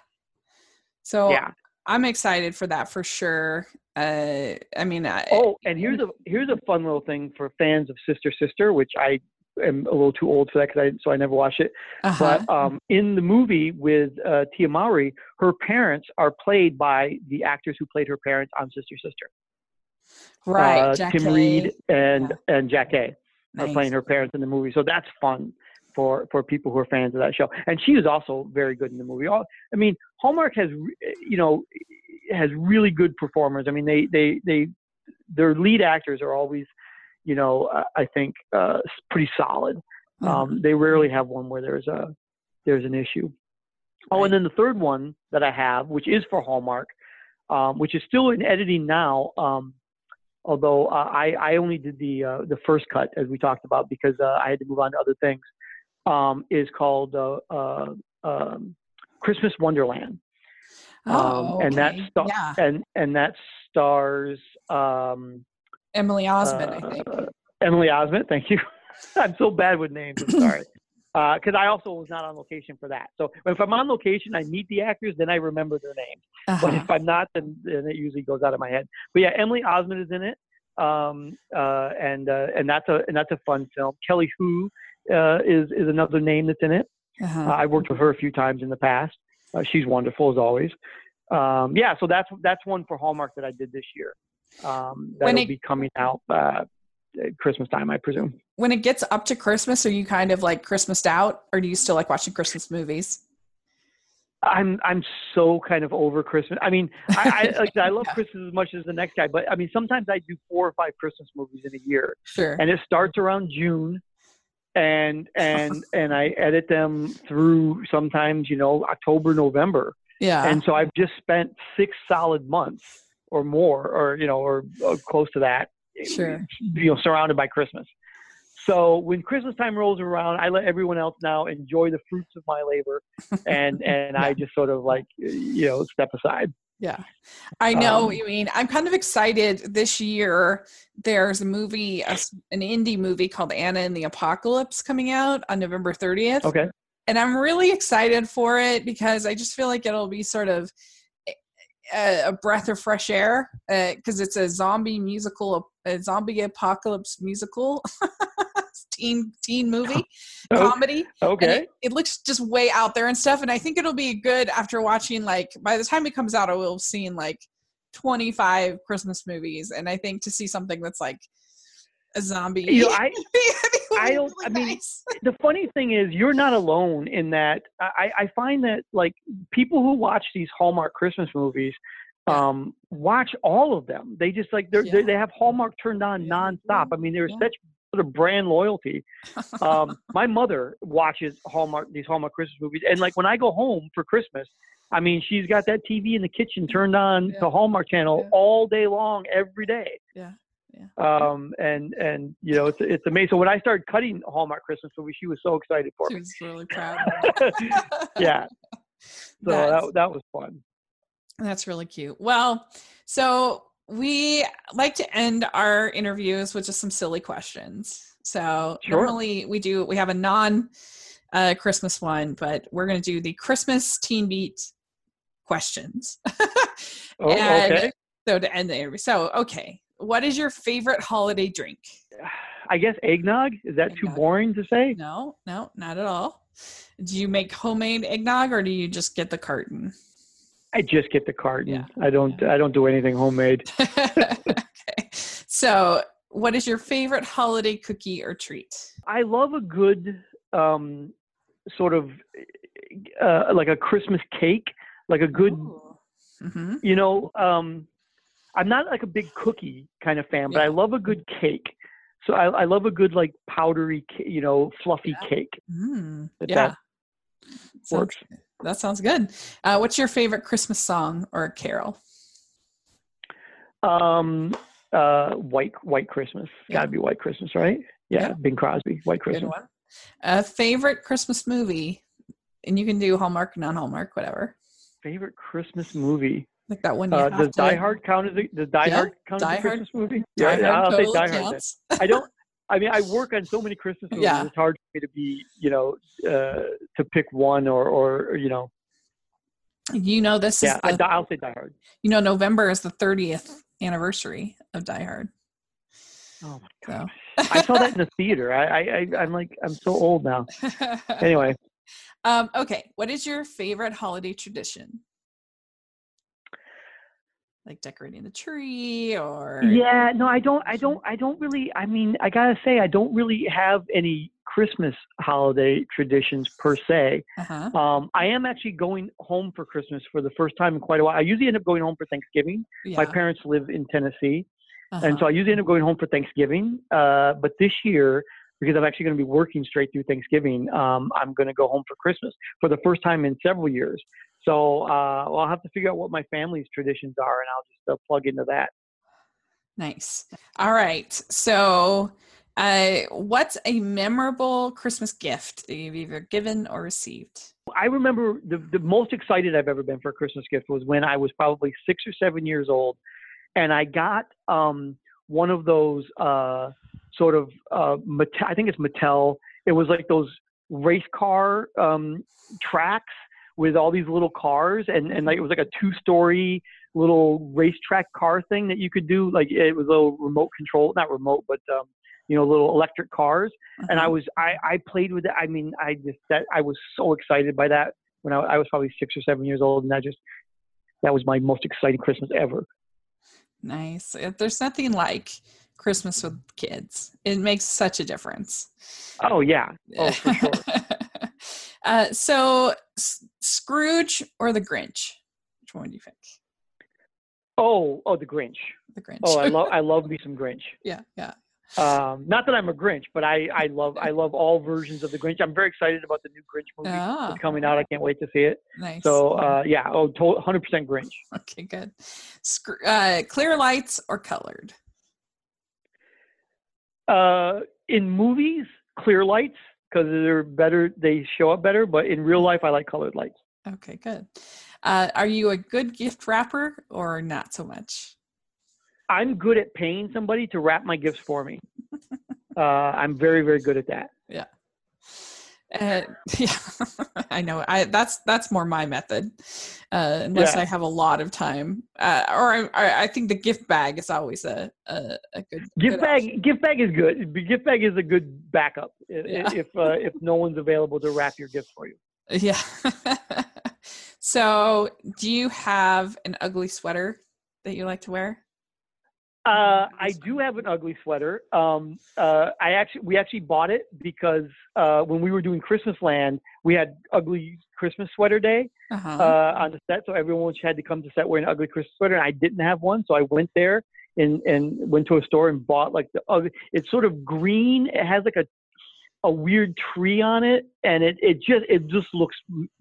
So yeah. I'm excited for that for sure. Uh, I mean, I, oh, and here's a here's a fun little thing for fans of Sister Sister, which I am a little too old for that, cause I, so I never watched it. Uh-huh. But um, in the movie with uh, Tia Mowry, her parents are played by the actors who played her parents on Sister Sister. right. Uh, Tim. Reid and and Jackée are playing her parents in the movie. So that's fun for for people who are fans of that show. And she was also very good in the movie. All I mean, Hallmark has you know has really good performers. I mean, they they they their lead actors are always you know uh, I think uh, pretty solid. Mhm. Um, they rarely have one where there's a there's an issue. Oh, and then the third one that I have, which is for Hallmark, um, which is still in editing now. Um, although uh, I I only did the uh, the first cut as we talked about because uh, I had to move on to other things. Um, is called uh, uh, um, Christmas Wonderland, oh, um, and that okay. sta- yeah. and and that stars um, Emily Osment, I think. uh, Emily Osment, thank you. I'm so bad with names. I'm sorry. Because I also was not on location for that. So if I'm on location, I meet the actors, then I remember their names. But Uh-huh. if I'm not, then, then it usually goes out of my head. But yeah, Emily Osment is in it, um, uh, and uh, and that's a and that's a fun film. Kelly Hu uh, is is another name that's in it. Uh-huh. Uh, I worked with her a few times in the past. Uh, she's wonderful as always. Um, yeah, so that's that's one for Hallmark that I did this year. Um, When that'll it- be coming out uh, Christmas time, I presume. when it gets up to Christmas, are you kind of like Christmased out, or do you still like watching Christmas movies? I'm I'm so kind of over Christmas. I mean, I, I like I love Yeah. Christmas as much as the next guy, but I mean sometimes I do four or five Christmas movies in a year, Sure. and it starts around June, and and and I edit them through sometimes you know October November, yeah. and so I've just spent six solid months or more, or you know, or, or close to that, Sure. you know, surrounded by Christmas. So when Christmas time rolls around, I let everyone else now enjoy the fruits of my labor, and and I just sort of like you know step aside. Yeah. I know what Um, you mean. I'm kind of excited this year. There's a movie, a an indie movie called Anna and the Apocalypse coming out on November 30th. Okay. And I'm really excited for it because I just feel like it'll be sort of a, a breath of fresh air eh, because it's a zombie musical, a zombie apocalypse musical. teen teen movie Oh, comedy Okay. it, it looks just way out there and stuff and i think it'll be good after watching like by the time it comes out i will have seen like 25 christmas movies and i think to see something that's like a zombie You know, I I be don't- really I mean, nice. the funny thing is you're not alone in that. I I find that like people who watch these Hallmark Christmas movies. Um, watch all of them. They just like Yeah. they they have Hallmark turned on Yeah, nonstop. I mean, there's Yeah. such sort of brand loyalty. um, my mother watches Hallmark these Hallmark Christmas movies, and like when I go home for Christmas, I mean she's got that TV in the kitchen turned on Yeah. to Hallmark Channel Yeah. all day long, every day. Yeah. Yeah. Um, and and you know it's it's amazing. So when I started cutting Hallmark Christmas movies, she was so excited for she me. was really proud yeah, so That's- that that was fun. That's really cute. Well, so we like to end our interviews with just some silly questions. So Sure. normally we do we have a non uh, Christmas one, but we're going to do the Christmas Teen Beat questions. Oh, And okay. So to end the interview. So okay, what is your favorite holiday drink? I guess eggnog is that too boring to say? No, no, not at all. Do you make homemade eggnog or do you just get the carton? I just get the carton. Yeah. I don't I don't do anything homemade. okay. So, what is your favorite holiday cookie or treat? I love a good um, sort of uh, like a Christmas cake, like a good, hmm you know. Um, I'm not like a big cookie kind of fan, but I love a good cake. So I, I love a good like powdery, you know, fluffy Yeah. cake. Mm, If yeah, that works. That sounds good. Uh, what's your favorite Christmas song or carol? Um, uh, white White Christmas. Yeah. Got to be White Christmas, right? Yeah, Yeah. Bing Crosby, White Christmas. A favorite Christmas movie, and you can do Hallmark, non-Hallmark, whatever. Favorite Christmas movie. Like that one. You Uh, does Die Hard count as a does Die Yeah, Hard count Die as a Hard- Christmas movie? Die Hard I'll totally say Die Hard. I don't. I mean, I work on so many Christmas movies. Yeah. It's hard for me to be, you know, uh, to pick one or, or, you know, You know, this is yeah. I, the, I'll say Die Hard. you know November is the 30th anniversary of Die Hard. Oh my So gosh. I saw that in the theater. I, I, I I'm like I'm so old now. Anyway, um, okay, what is your favorite holiday tradition? Like decorating the tree or yeah, no, I don't. I don't. I don't really. I mean, I gotta say, I don't really have any Christmas holiday traditions per se. uh-huh. Um, I am actually going home for Christmas for the first time in quite a while. I usually end up going home for Thanksgiving. yeah. My parents live in Tennessee, and uh-huh. so I usually end up going home for Thanksgiving. Uh, but this year, because I'm actually going to be working straight through Thanksgiving, um, I'm going to go home for Christmas for the first time in several years. So uh, well, I'll have to figure out what my family's traditions are, and I'll just uh, plug into that. Nice. All right. So, uh, what's a memorable Christmas gift that you've either given or received? I remember the, the most excited I've ever been for a Christmas gift was when I was probably six or seven years old, and I got um, one of those uh, sort of uh, Mattel, I think it's Mattel. It was like those race car um, tracks with all these little cars, and and like it was like a two-story little racetrack car thing that you could do. Like it was a little remote control, not remote, but um, you know, little electric cars and I Uh-huh. was I I played with it. I mean, I just that I was so excited by that when I, I was probably six or seven years old, and that just that was my most exciting Christmas ever. nice. There's nothing like Christmas with kids. It makes such a difference. Oh yeah, oh for sure. uh, so, S- Scrooge or the Grinch? Which one do you pick? Oh oh the Grinch. The Grinch. Oh I love I love me some Grinch. yeah, yeah. Um, not that I'm a Grinch, but I I love I love all versions of the Grinch. I'm very excited about the new Grinch movie Ah, that's coming out. I can't wait to see it. nice. So uh, yeah, oh, to- 100% Grinch. okay, good. Scr- uh, clear lights or colored? Uh, in movies, clear lights because they're better. They show up better. But in real life, I like colored lights. Okay, good. Uh, are you a good gift wrapper or not so much? I'm good at paying somebody to wrap my gifts for me. Uh, I'm very, very good at that. Uh, yeah, I know. I that's that's more my method, uh, unless Yeah. I have a lot of time. Uh, or I, I, I think the gift bag is always a a, a good Gift good bag, option. gift bag is good. Gift bag is a good backup Yeah. if uh, if no one's available to wrap your gifts for you. Yeah. so, do you have an ugly sweater that you like to wear? Uh, I do have an ugly sweater. Um, uh, I actually, we actually bought it because uh, when we were doing Christmas Land, we had ugly Christmas sweater day Uh-huh. uh, on the set, so everyone had to come to set wearing an ugly Christmas sweater, and I didn't have one, so I went there and and went to a store and bought like the ugly. It's sort of green. It has like a a weird tree on it, and it it just it just looks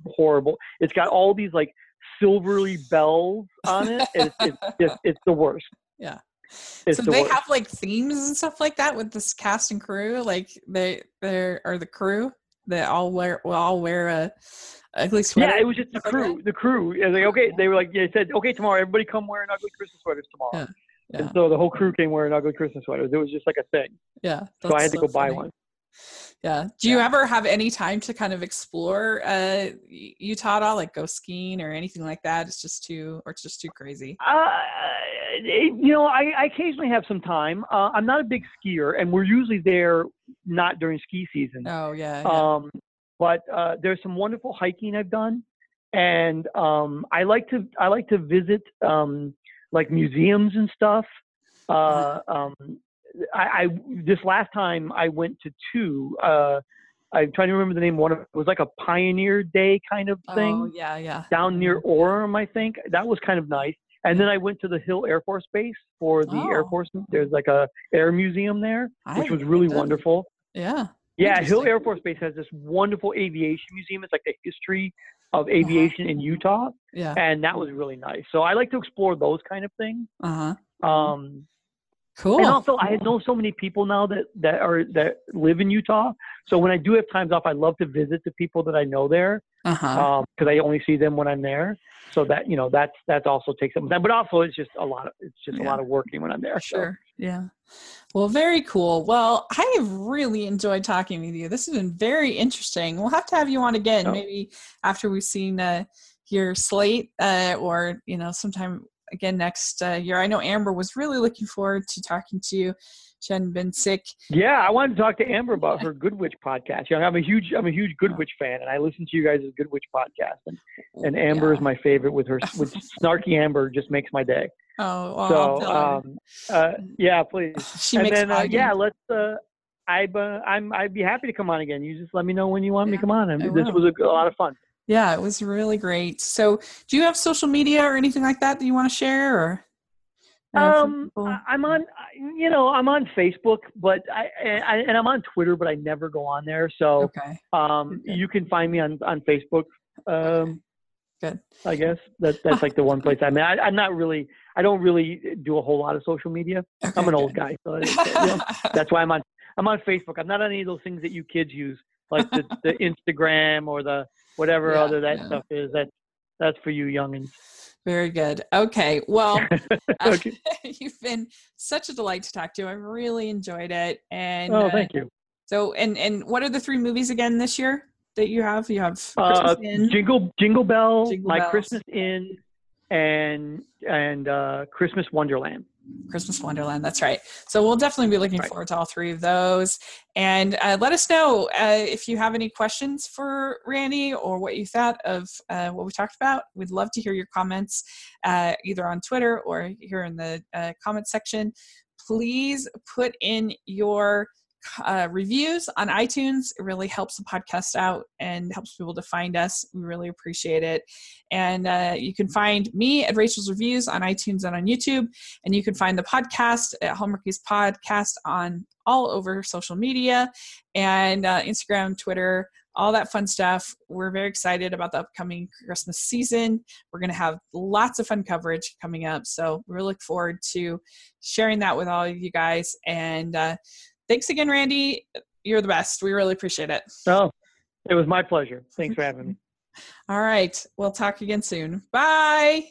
horrible. It's got all these like silvery bells on it. it's, it's just it's the worst. Yeah. So the they worst. have like themes and stuff like that with this cast and crew. Like they they are the crew that all wear will all wear a ugly sweater. Yeah, it was just the like crew. The crew. Yeah, Like, okay, they were like, they said, okay, tomorrow, everybody come wearing ugly Christmas sweaters tomorrow. Yeah, yeah. And so the whole crew came wearing ugly Christmas sweaters. It was just like a thing. Yeah. So I had to go buy one. Yeah. Do you Yeah. ever have any time to kind of explore uh Utah like go skiing or anything like that? It's just too or it's just too crazy. Uh, it- you know, I, I occasionally have some time. Uh, I'm not a big skier, and we're usually there not during ski season. Oh yeah. yeah. Um, but uh, there's some wonderful hiking I've done, and um, I like to I like to visit um, like museums and stuff. Uh, um, I, I this last time I went to two. Uh, I'm trying to remember the name. One of it was like a Pioneer Day kind of thing Oh yeah, yeah. down near Orem, I think. That was kind of nice. And then I went to the Hill Air Force Base for the Air Oh. Force. There's like a air museum there, I which was really done- wonderful. Yeah. Yeah, Hill Air Force Base has this wonderful aviation museum. It's like the history Uh-huh. of aviation in Utah, Yeah. and that was really nice. So I like to explore those kind of things. Uh huh. Um, Cool. And also, I know so many people now that that are that live in Utah. So when I do have times off, I love to visit the people that I know there Uh huh. because I only see them when I'm there. So that you know that's that's also takes some time. But also, it's just a lot of it's just Yeah. a lot of working when I'm there. so. Sure. Yeah. Well, very cool. Well, I have really enjoyed talking with you. This has been very interesting. We'll have to have you on again, Oh. maybe after we've seen uh, your slate, uh, or you know, sometime again next uh, year. I know Amber was really looking forward to talking to you. She hadn't been sick. Yeah, I wanted to talk to Amber about her Good Witch podcast. You know, I'm a huge I'm a huge Good Witch fan, and I listen to you guys' Good Witch podcast. And, and Amber yeah. is my favorite. With her, with snarky Amber, just makes my day. Oh, well, so um, uh, yeah, please. She and makes then uh, yeah, let's. Uh, I uh, I'm I'd be happy to come on again. You just let me know when you want yeah, me to come on. Mean, this was a, a lot of fun. Yeah, it was really great. So, do you have social media or anything like that that you want to share, or? Um, I'm on, you know, I'm on Facebook, but I, I, and I'm on Twitter, but I never go on there. So, okay. um, okay. you can find me on on Facebook. Um, Good. I guess that that's like the one place I'm. I, I'm not really. I don't really do a whole lot of social media. Okay, I'm an old guy, so you know, that's why I'm on. I'm on Facebook. I'm not on any of those things that you kids use, like the, the Instagram or the whatever yeah, other that yeah. stuff is. That that's for you youngins. Very good. Okay. Well, uh, okay. Uh, you've been such a delight to talk to. I've really enjoyed it. And oh, thank uh, you. So, and and what are the three movies again this year that you have? You have uh, Jingle Jingle Belle, Jingle My Bells. Christmas Inn, and and uh, Christmas Wonderland. Christmas Wonderland. That's right. So we'll definitely be looking right. forward to all three of those. And uh, let us know uh, if you have any questions for Randy or what you thought of uh, what we talked about. We'd love to hear your comments uh, either on Twitter or here in the uh, comment section. Please put in your uh, reviews on iTunes. It really helps the podcast out and helps people to find us. We really appreciate it. And uh, you can find me at Rachel's Reviews on iTunes and on YouTube. And you can find the podcast at Hallmarkies Podcast on all over social media and uh, Instagram, Twitter, all that fun stuff. We're very excited about the upcoming Christmas season. We're going to have lots of fun coverage coming up. So we look forward to sharing that with all of you guys. And uh, thanks again, Randy. You're the best. We really appreciate it. Oh, it was my pleasure. Thanks for having me. All right. We'll talk again soon. Bye.